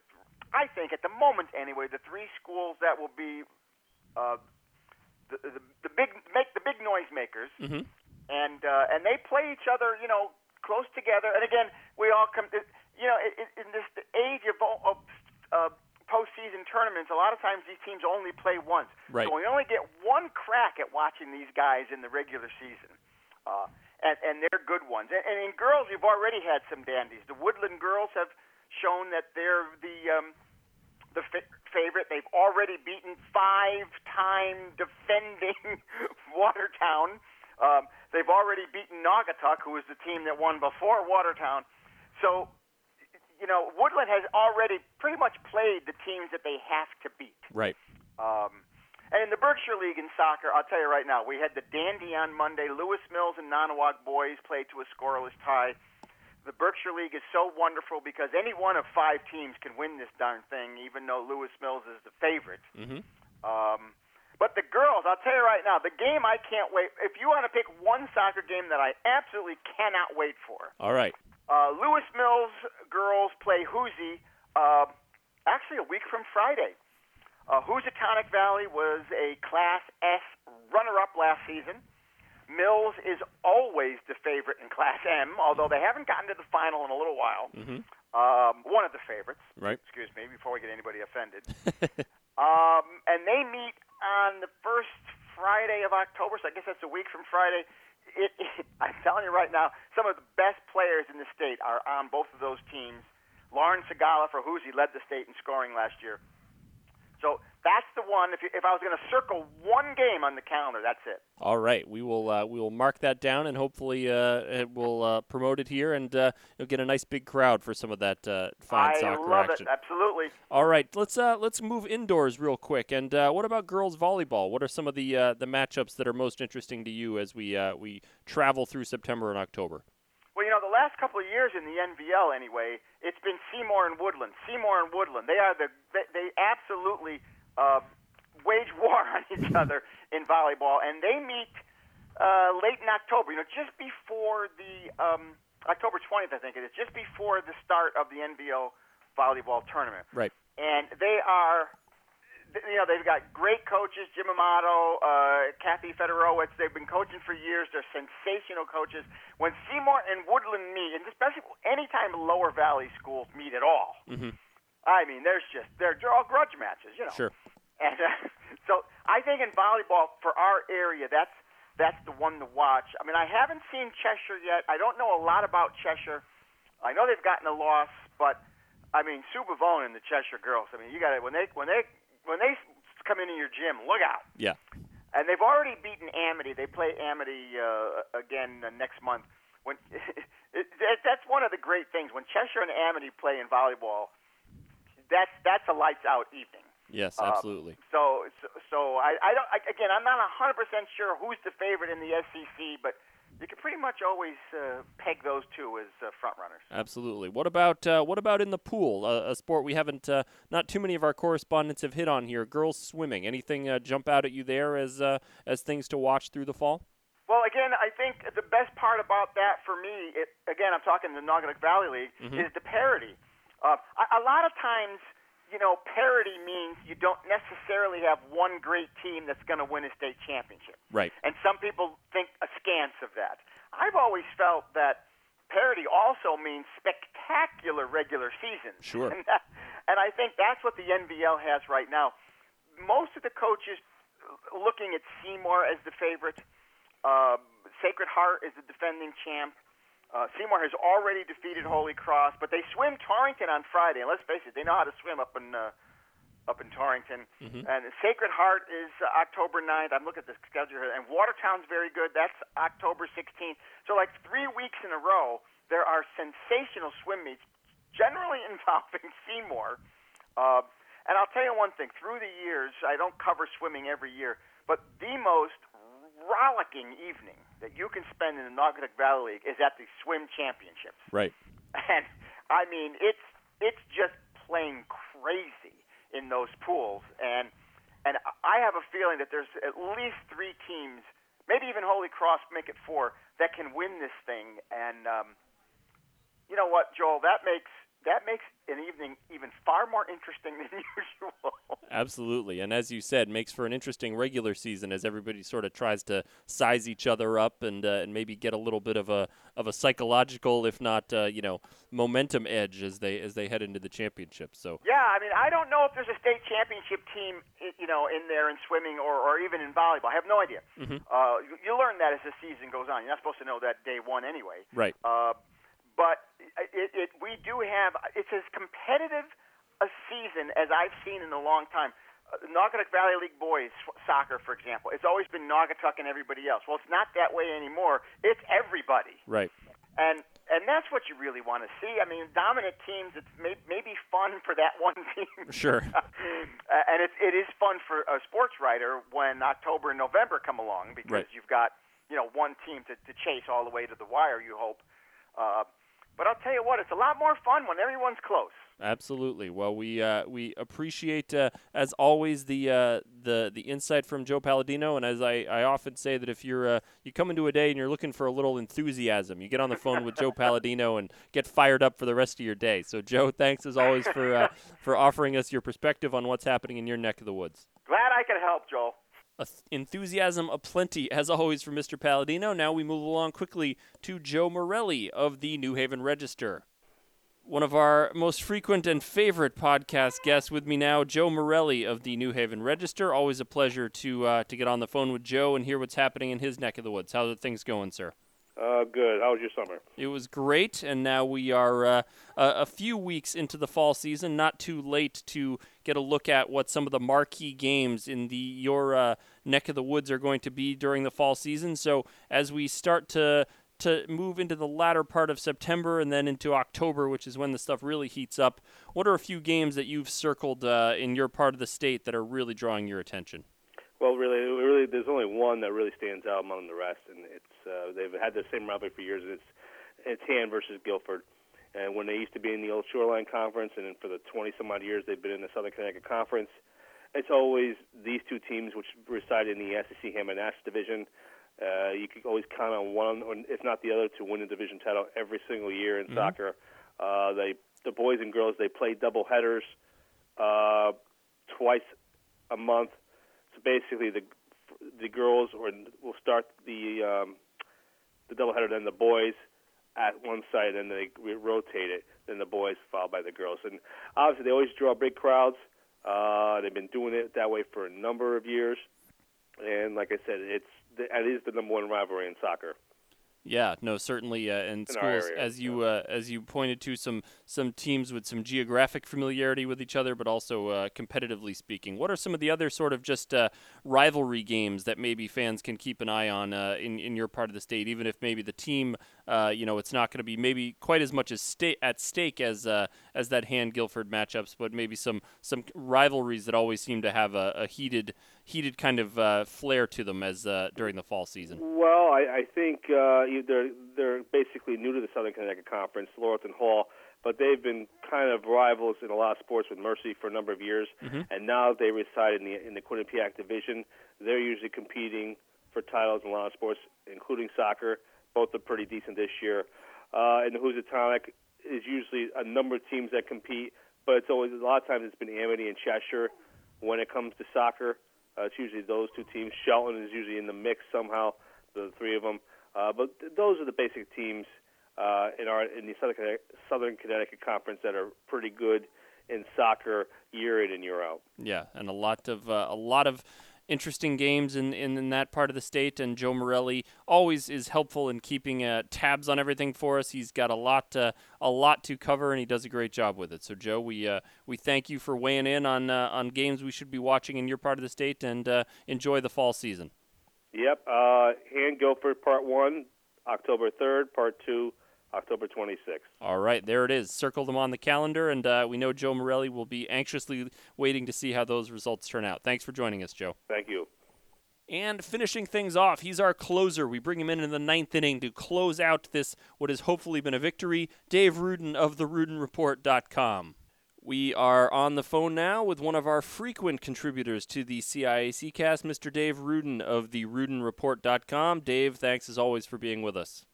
I think at the moment anyway, the three schools that will be uh, the, the the big make the big noise makers Mm-hmm. and uh, and they play each other, you know, close together. And again, we all come, you know, in, in this age of, of uh, postseason tournaments, a lot of times these teams only play once. Right. So we only get one crack at watching these guys in the regular season. Uh, and, and they're good ones. And, and in girls, you've already had some dandies. The Woodland girls have shown that they're the um, the fa- favorite. They've already beaten five-time defending Watertown. Um, they've already beaten Naugatuck, who was the team that won before Watertown. So, you know, Woodland has already pretty much played the teams that they have to beat. Right. Um, and in the Berkshire League in soccer, I'll tell you right now, we had the Dandy on Monday. Lewis Mills and Nonnewaug boys played to a scoreless tie. the Berkshire League is so wonderful because any one of five teams can win this darn thing, even though Lewis Mills is the favorite. Mm-hmm. Um, but the girls, I'll tell you right now, the game I can't wait. If you want to pick one soccer game that I absolutely cannot wait for, All right. Uh, Lewis Mills girls play Housy uh, actually a week from Friday. Uh, Housatonic Valley was a Class S runner-up last season. Mills is always the favorite in Class M, although they haven't gotten to the final in a little while. Mm-hmm. Um, one of the favorites. Right. Excuse me, before we get anybody offended. um, and they meet on the first Friday of October, so I guess that's a week from Friday. It, it, I'm telling you right now, some of the best players in the state are on both of those teams. Lauren Segala for Housy led the state in scoring last year. So that's the one. If, you, if I was going to circle one game on the calendar, that's it. All right, we will uh, we will mark that down, and hopefully uh, it will uh, promote it here, and uh, you'll get a nice big crowd for some of that uh, fine I soccer love action. it. Absolutely. All right, let's uh, let's move indoors real quick. And uh, what about girls volleyball? What are some of the uh, the matchups that are most interesting to you as we uh, we travel through September and October? Well, you know, the last couple of years in the NVL, anyway, it's been Seymour and Woodland. Seymour and Woodland. They are the they, they absolutely uh, wage war on each other in volleyball, and they meet uh, late in October. You know, just before the um, October 20th, I think it is, just before the start of the NVL volleyball tournament. Right. And they are you know, they've got great coaches, Jim Amato, uh, Kathy Fedorowicz. They've been coaching for years. They're sensational coaches. When Seymour and Woodland meet, and especially anytime Lower Valley schools meet at all, Mm-hmm. I mean, there's just they're, they're all grudge matches, you know. Sure. And uh, so I think in volleyball for our area, that's that's the one to watch. I mean, I haven't seen Cheshire yet. I don't know a lot about Cheshire. I know they've gotten a loss, but I mean, Sue Bavone and the Cheshire girls. I mean, you got to when they when they when they come into your gym, look out. Yeah. And they've already beaten Amity. They play Amity uh, again uh, next month. When it, that, that's one of the great things when Cheshire and Amity play in volleyball. That's that's a lights out evening. Yes, Uh, absolutely. So so, so I, I don't I, again I'm not hundred percent sure who's the favorite in the SEC, but you can pretty much always uh, peg those two as uh, front runners. Absolutely. What about uh, what about in the pool? A sport we haven't uh, not too many of our correspondents have hit on here. Girls swimming. Anything uh, jump out at you there as uh, as things to watch through the fall? Well, again, I think the best part about that for me, it, again, I'm talking the Naugatuck Valley League, Mhm. is the parity. Uh, a, a lot of times, you know, parity means you don't necessarily have one great team that's going to win a state championship. Right. And some people think askance of that. I've always felt that parity also means spectacular regular seasons. Sure. And, that, and I think that's what the NVL has right now. Most of the coaches looking at Seymour as the favorite. Uh, Sacred Heart is the defending champ. Uh, Seymour has already defeated Holy Cross, but they swim Torrington on Friday. And let's face it, they know how to swim up in uh, up in Torrington. Mhm. And Sacred Heart is uh, October 9th. I'm looking at the schedule here. And Watertown's very good. That's October 16th. So, like three weeks in a row, there are sensational swim meets, generally involving Seymour. Uh, and I'll tell you one thing through the years, I don't cover swimming every year, but the most rollicking evening that you can spend in the Naugatuck Valley League is at the swim championships. Right. and I mean it's it's just plain crazy in those pools. And and I have a feeling that there's at least three teams, maybe even Holy Cross make it four that can win this thing. And um you know what, Joel, that makes that makes an evening even far more interesting than usual. Absolutely, and as you said, makes for an interesting regular season as everybody sort of tries to size each other up and uh, and maybe get a little bit of a of a psychological, if not uh, you know, momentum edge as they as they head into the championship. So Yeah, I mean, I don't know if there's a state championship team, you know, in there in swimming or, or even in volleyball. I have no idea. Mhm. Uh, you, you learn that as the season goes on. You're not supposed to know that day one anyway. right, Uh, but it, it, we do have. It's as competitive a season as I've seen in a long time. Uh, Naugatuck Valley League boys soccer, for example, it's always been Naugatuck and everybody else. Well, it's not that way anymore. It's everybody right, and and that's what you really want to see. I mean, dominant teams. It's may, maybe fun for that one team. Sure. Uh, and it's it is fun for a sports writer when October and November come along because Right. you've got you know one team to, to chase all the way to the wire. You hope. Uh, tell you what, it's a lot more fun when everyone's close. Absolutely. Well, we uh, we appreciate uh, as always the uh, the the insight from Joe Palladino, and as I, I often say that if you're uh, you come into a day and you're looking for a little enthusiasm, you get on the phone with Joe Palladino and get fired up for the rest of your day. So, Joe, thanks as always for uh, for offering us your perspective on what's happening in your neck of the woods. Glad I could help, Joel. Enthusiasm aplenty as always from Mr. Palladino. Now we move along quickly to Joe Morelli of the New Haven Register one of our most frequent and favorite podcast guests with me now, Joe Morelli of the New Haven Register. Always a pleasure to uh, to get on the phone with Joe and hear what's happening in his neck of the woods. How are things going, sir? Uh, good. How was your summer? It was great, and now we are uh, a, a, few weeks into the fall season. Not too late to get a look at what some of the marquee games in the your uh, neck of the woods are going to be during the fall season. So as we start to to move into the latter part of September and then into October, which is when the stuff really heats up. What are a few games that you've circled uh, in your part of the state that are really drawing your attention? Well, really, really, there's only one that really stands out among the rest, and it's uh, they've had the same rivalry for years. And it's it's Hand versus Guilford, and when they used to be in the old Shoreline Conference, and for the 20 some odd years they've been in the Southern Connecticut Conference, it's always these two teams which reside in the SEC Hammonasset division. Uh, you could always count on one, if not the other, to win a division title every single year in mm-hmm. soccer. Uh, they, the boys and girls, they play double headers uh, twice a month. So basically, the the girls or will start the um, the doubleheader, then the boys at one side, and then they rotate it. Then the boys followed by the girls, and obviously they always draw big crowds. Uh, they've been doing it that way for a number of years, and like I said, it's it is the number one rivalry in soccer. Yeah, no, certainly, uh, in, in schools, area, as you uh, as you pointed to, some some teams with some geographic familiarity with each other, but also uh, competitively speaking. What are some of the other sort of just uh, rivalry games that maybe fans can keep an eye on uh, in in your part of the state, even if maybe the team, uh, you know, it's not going to be maybe quite as much as sta- at stake as as that Hand Guilford matchups, but maybe some some rivalries that always seem to have a, a heated heated kind of uh, flair to them as uh, during the fall season? Well, I, I think uh, they're they're basically new to the Southern Connecticut Conference, Laurelton Hall, but they've been kind of rivals in a lot of sports with Mercy for a number of years, mm-hmm. and now they reside in the in the Quinnipiac division. They're usually competing for titles in a lot of sports, including soccer. Both are pretty decent this year. Uh, and the Housatonic is usually a number of teams that compete, but it's always a lot of times it's been Amity and Cheshire when it comes to soccer. Uh, it's usually those two teams. Shelton is usually in the mix somehow, the three of them. Uh, but th- those are the basic teams uh, in our in the Southern Connecticut, Southern Connecticut Conference that are pretty good in soccer year in and year out. Yeah, and a lot of uh, a lot of interesting games in, in, in, that part of the state. And Joe Morelli always is helpful in keeping uh, tabs on everything for us. He's got a lot uh, a lot to cover, and he does a great job with it. So Joe, we uh, we thank you for weighing in on uh, on games we should be watching in your part of the state, and uh, enjoy the fall season. Yep, uh, Hand Guilford Part One, October third. Part Two. October 26th. All right, there it is. Circle them on the calendar, and uh, we know Joe Morelli will be anxiously waiting to see how those results turn out. Thanks for joining us, Joe. Thank you. And finishing things off, he's our closer. We bring him in in the ninth inning to close out this, what has hopefully been a victory. Dave Ruden of the RudenReport.com. We are on the phone now with one of our frequent contributors to the CIAC cast, Mr. Dave Ruden of the RudenReport.com. Dave, thanks as always for being with us.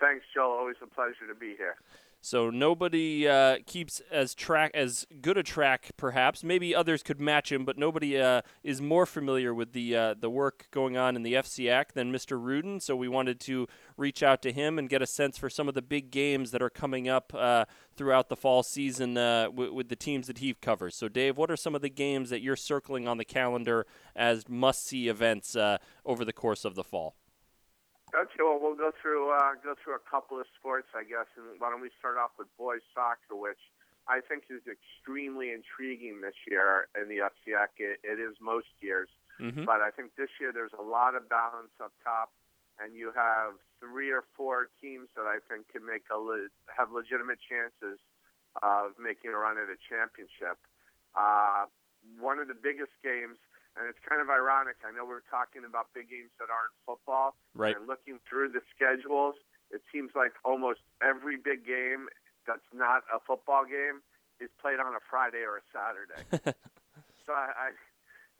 Thanks, Joe. Always a pleasure to be here. So nobody uh, keeps as track as good a track, perhaps. Maybe others could match him, but nobody uh, is more familiar with the uh, the work going on in the FCAC than Mr. Ruden. So we wanted to reach out to him and get a sense for some of the big games that are coming up uh, throughout the fall season uh, w- with the teams that he covers. So Dave, what are some of the games that you're circling on the calendar as must-see events uh, over the course of the fall? Okay, well, we'll go through uh, go through a couple of sports, I guess. And why don't we start off with boys soccer, which I think is extremely intriguing this year in the FCAC. It, it is most years, mm-hmm. but I think this year there's a lot of balance up top, and you have three or four teams that I think can make a le- have legitimate chances of making a run at a championship. Uh, one of the biggest games and it's kind of ironic. I know we're talking about big games that aren't football. Right. And looking through the schedules, it seems like almost every big game that's not a football game is played on a Friday or a Saturday. so I, I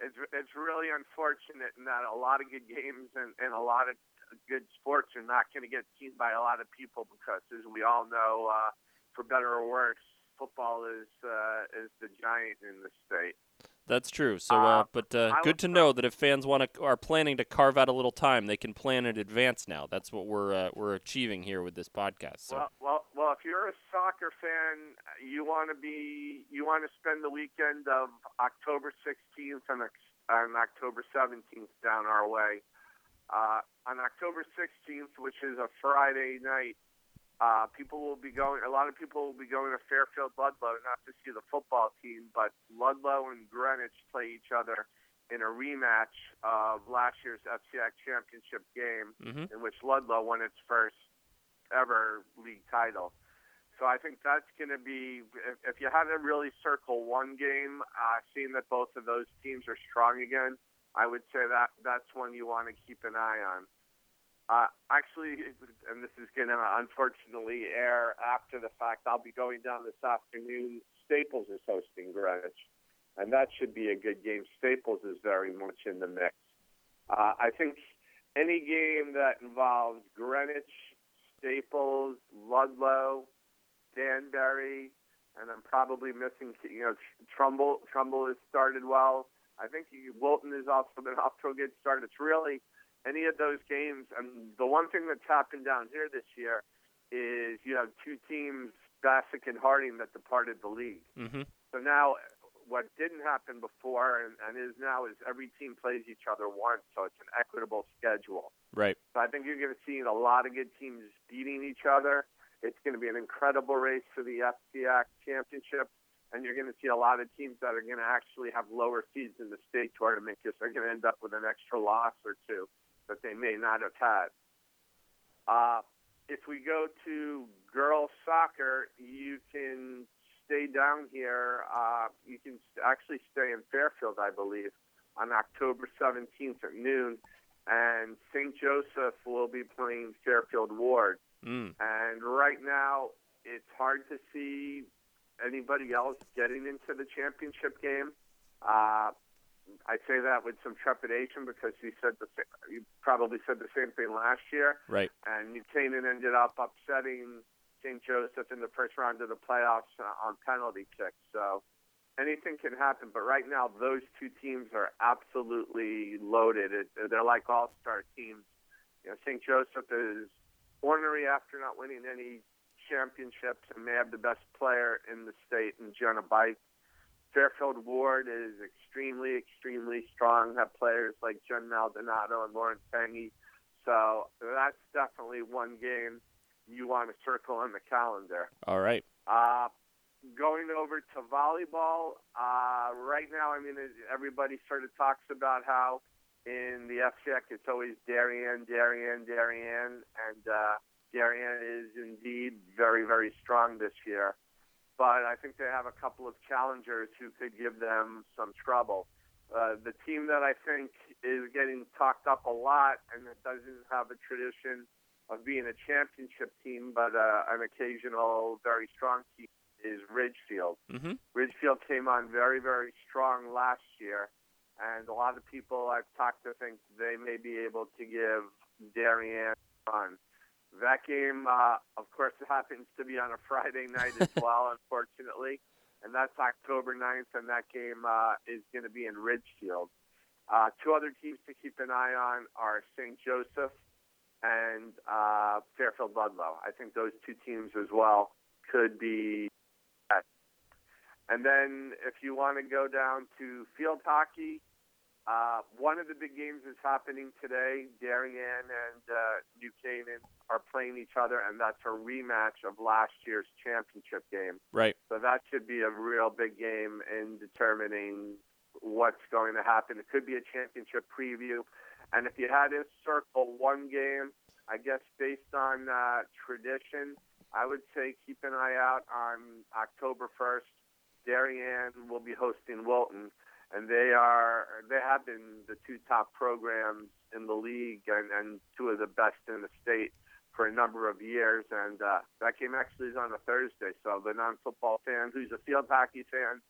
it's it's really unfortunate in that a lot of good games and, and a lot of good sports are not going to get seen by a lot of people because, as we all know, uh, for better or worse, football is uh, is the giant in the state. That's true. So, uh, but uh, good to know that if fans want to are planning to carve out a little time, they can plan in advance now. That's what we're uh, we're achieving here with this podcast. So. Well, well, well, if you're a soccer fan, you want to be you want to spend the weekend of October 16th and, and October 17th down our way. Uh, on October 16th, which is a Friday night, uh, people will be going. A lot of people will be going to Fairfield Ludlow not to see the football team, but Ludlow and Greenwich play each other in a rematch of last year's FCIAC championship game, mm-hmm. in which Ludlow won its first ever league title. So I think that's going to be. If, if you had to really circle one game, uh, seeing that both of those teams are strong again, I would say that that's one you want to keep an eye on. Uh, actually, and this is going to unfortunately air after the fact, I'll be going down this afternoon. Staples is hosting Greenwich, and that should be a good game. Staples is very much in the mix. Uh, I think any game that involves Greenwich, Staples, Ludlow, Danbury, and I'm probably missing, you know, Trumbull. Trumbull has started well. I think Wilton has also been off to a good start. It's really any of those games. And the one thing that's happened down here this year is you have two teams, Bassick and Harding, that departed the league. Mm-hmm. So now, what didn't happen before and, and is now is every team plays each other once, so it's an equitable schedule. Right. So I think you're going to see a lot of good teams beating each other. It's going to be an incredible race for the FCIAC championship and you're going to see a lot of teams that are going to actually have lower seeds in the state tournament because they're going to end up with an extra loss or two that they may not have had. Uh, if we go to girls soccer, you can stay down here. Uh, you can actually stay in Fairfield, I believe, on October 17th at noon. And St. Joseph will be playing Fairfield Ward. Mm. And right now, it's hard to see anybody else getting into the championship game. Uh, I say that with some trepidation because he said the you probably said the same thing last year. Right. And Canaan ended up upsetting St. Joseph in the first round of the playoffs uh, on penalty kicks. So anything can happen. But right now, those two teams are absolutely loaded. It, they're like all-star teams. You know, St. Joseph is ornery after not winning any championships and may have the best player in the state in Jenna Bike. Fairfield Ward is extremely, extremely strong. Have players like Jen Maldonado and Lauren Tangy. So that's definitely one game you want to circle on the calendar. All right. Uh, going over to volleyball, uh, right now, I mean, everybody sort of talks about how in the FCIAC it's always Darien, Darien, Darien, and uh, Darien is indeed very, very strong this year but I think they have a couple of challengers who could give them some trouble. Uh, the team that I think is getting talked up a lot and it doesn't have a tradition of being a championship team, but uh, an occasional very strong team is Ridgefield. Mm-hmm. Ridgefield came on very, very strong last year, and a lot of people I've talked to think they may be able to give Darien a run. That game, uh, of course, happens to be on a Friday night as well, unfortunately, and that's October 9th, and that game uh, is going to be in Ridgefield. Uh, two other teams to keep an eye on are St. Joseph and uh, Fairfield Ludlow. I think those two teams as well could be. And then if you want to go down to field hockey, uh, one of the big games is happening today. Darien and uh, New Canaan are playing each other, and that's a rematch of last year's championship game. Right. So that should be a real big game in determining what's going to happen. It could be a championship preview. And if you had to circle one game, I guess based on uh, tradition, I would say keep an eye out on October 1st. Darien will be hosting Wilton and they are they have been the two top programs in the league and, and two of the best in the state for a number of years, and uh, that game actually is on a Thursday. So the non-football fan who's a field hockey fan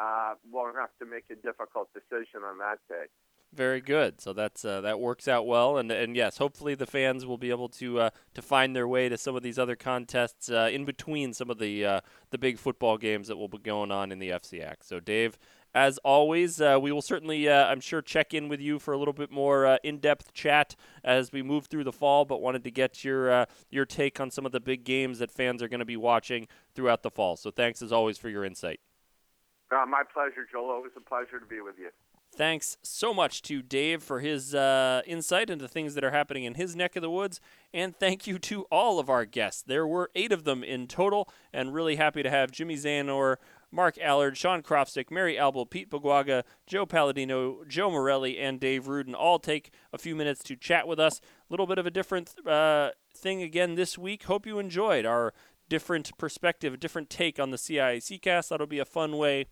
uh, won't have to make a difficult decision on that day. Very good. So that's uh, that works out well, and and yes, hopefully the fans will be able to uh, to find their way to some of these other contests uh, in between some of the uh, the big football games that will be going on in the FCX. So Dave, as always, uh, we will certainly, uh, I'm sure, check in with you for a little bit more in-depth chat as we move through the fall. But wanted to get your your take on some of the big games that fans are going to be watching throughout the fall. So thanks as always for your insight. my pleasure, Joel. Always a pleasure to be with you. Thanks so much to Dave for his uh, insight into things that are happening in his neck of the woods. And thank you to all of our guests. There were eight of them in total, and really happy to have Jimmy Zanor, Mark Allard, Sean Krofstick, Mary Albel, Pete Paguaga, Joe Palladino, Joe Morelli, and Dave Ruden all take a few minutes to chat with us. A little bit of a different uh, thing again this week. Hope you enjoyed our different perspective, different take on the CIAC cast. That'll be a fun way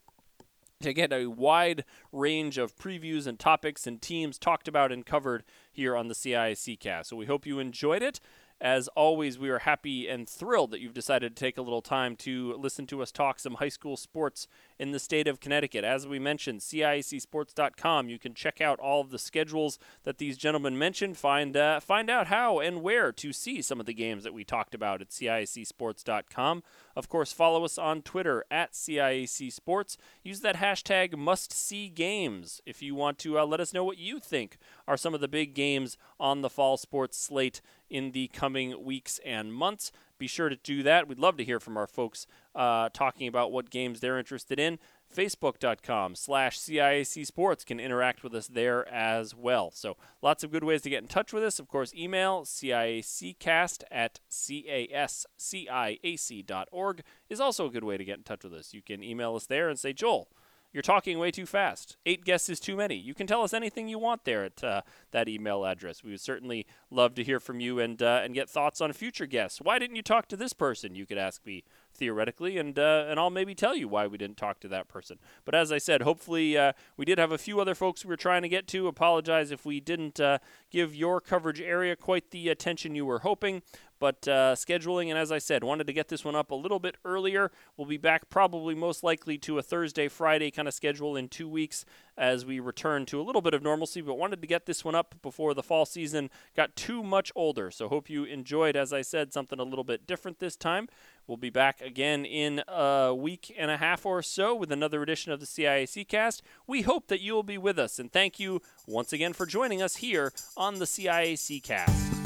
to get a wide range of previews and topics and teams talked about and covered here on the CIAC cast. So we hope you enjoyed it. As always, we are happy and thrilled that you've decided to take a little time to listen to us talk some high school sports in the state of Connecticut. As we mentioned, CIACsports.com. You can check out all of the schedules that these gentlemen mentioned. Find uh, find out how and where to see some of the games that we talked about at CIACsports.com. Of course, follow us on Twitter at CIAC Sports. Use that hashtag MustSeeGames if you want to uh, let us know what you think are some of the big games on the fall sports slate in the coming weeks and months. Be sure to do that. We'd love to hear from our folks uh, talking about what games they're interested in. Facebook.com slash CIAC Sports can interact with us there as well. So lots of good ways to get in touch with us. Of course, email CIACcast at casciac.org is also a good way to get in touch with us. You can email us there and say, Joel, you're talking way too fast. Eight guests is too many. You can tell us anything you want there at uh, that email address. We would certainly love to hear from you and uh, and get thoughts on future guests. Why didn't you talk to this person? You could ask me theoretically, and uh, and I'll maybe tell you why we didn't talk to that person. But as I said, hopefully uh, we did have a few other folks we were trying to get to. Apologize if we didn't uh, give your coverage area quite the attention you were hoping. But uh, scheduling, and as I said, wanted to get this one up a little bit earlier. We'll be back probably most likely to a Thursday, Friday kind of schedule in two weeks as we return to a little bit of normalcy, but wanted to get this one up before the fall season got too much older. So hope you enjoyed, as I said, something a little bit different this time. We'll be back again in a week and a half or so with another edition of the CIAC cast. We hope that you'll be with us, and thank you once again for joining us here on the CIAC cast.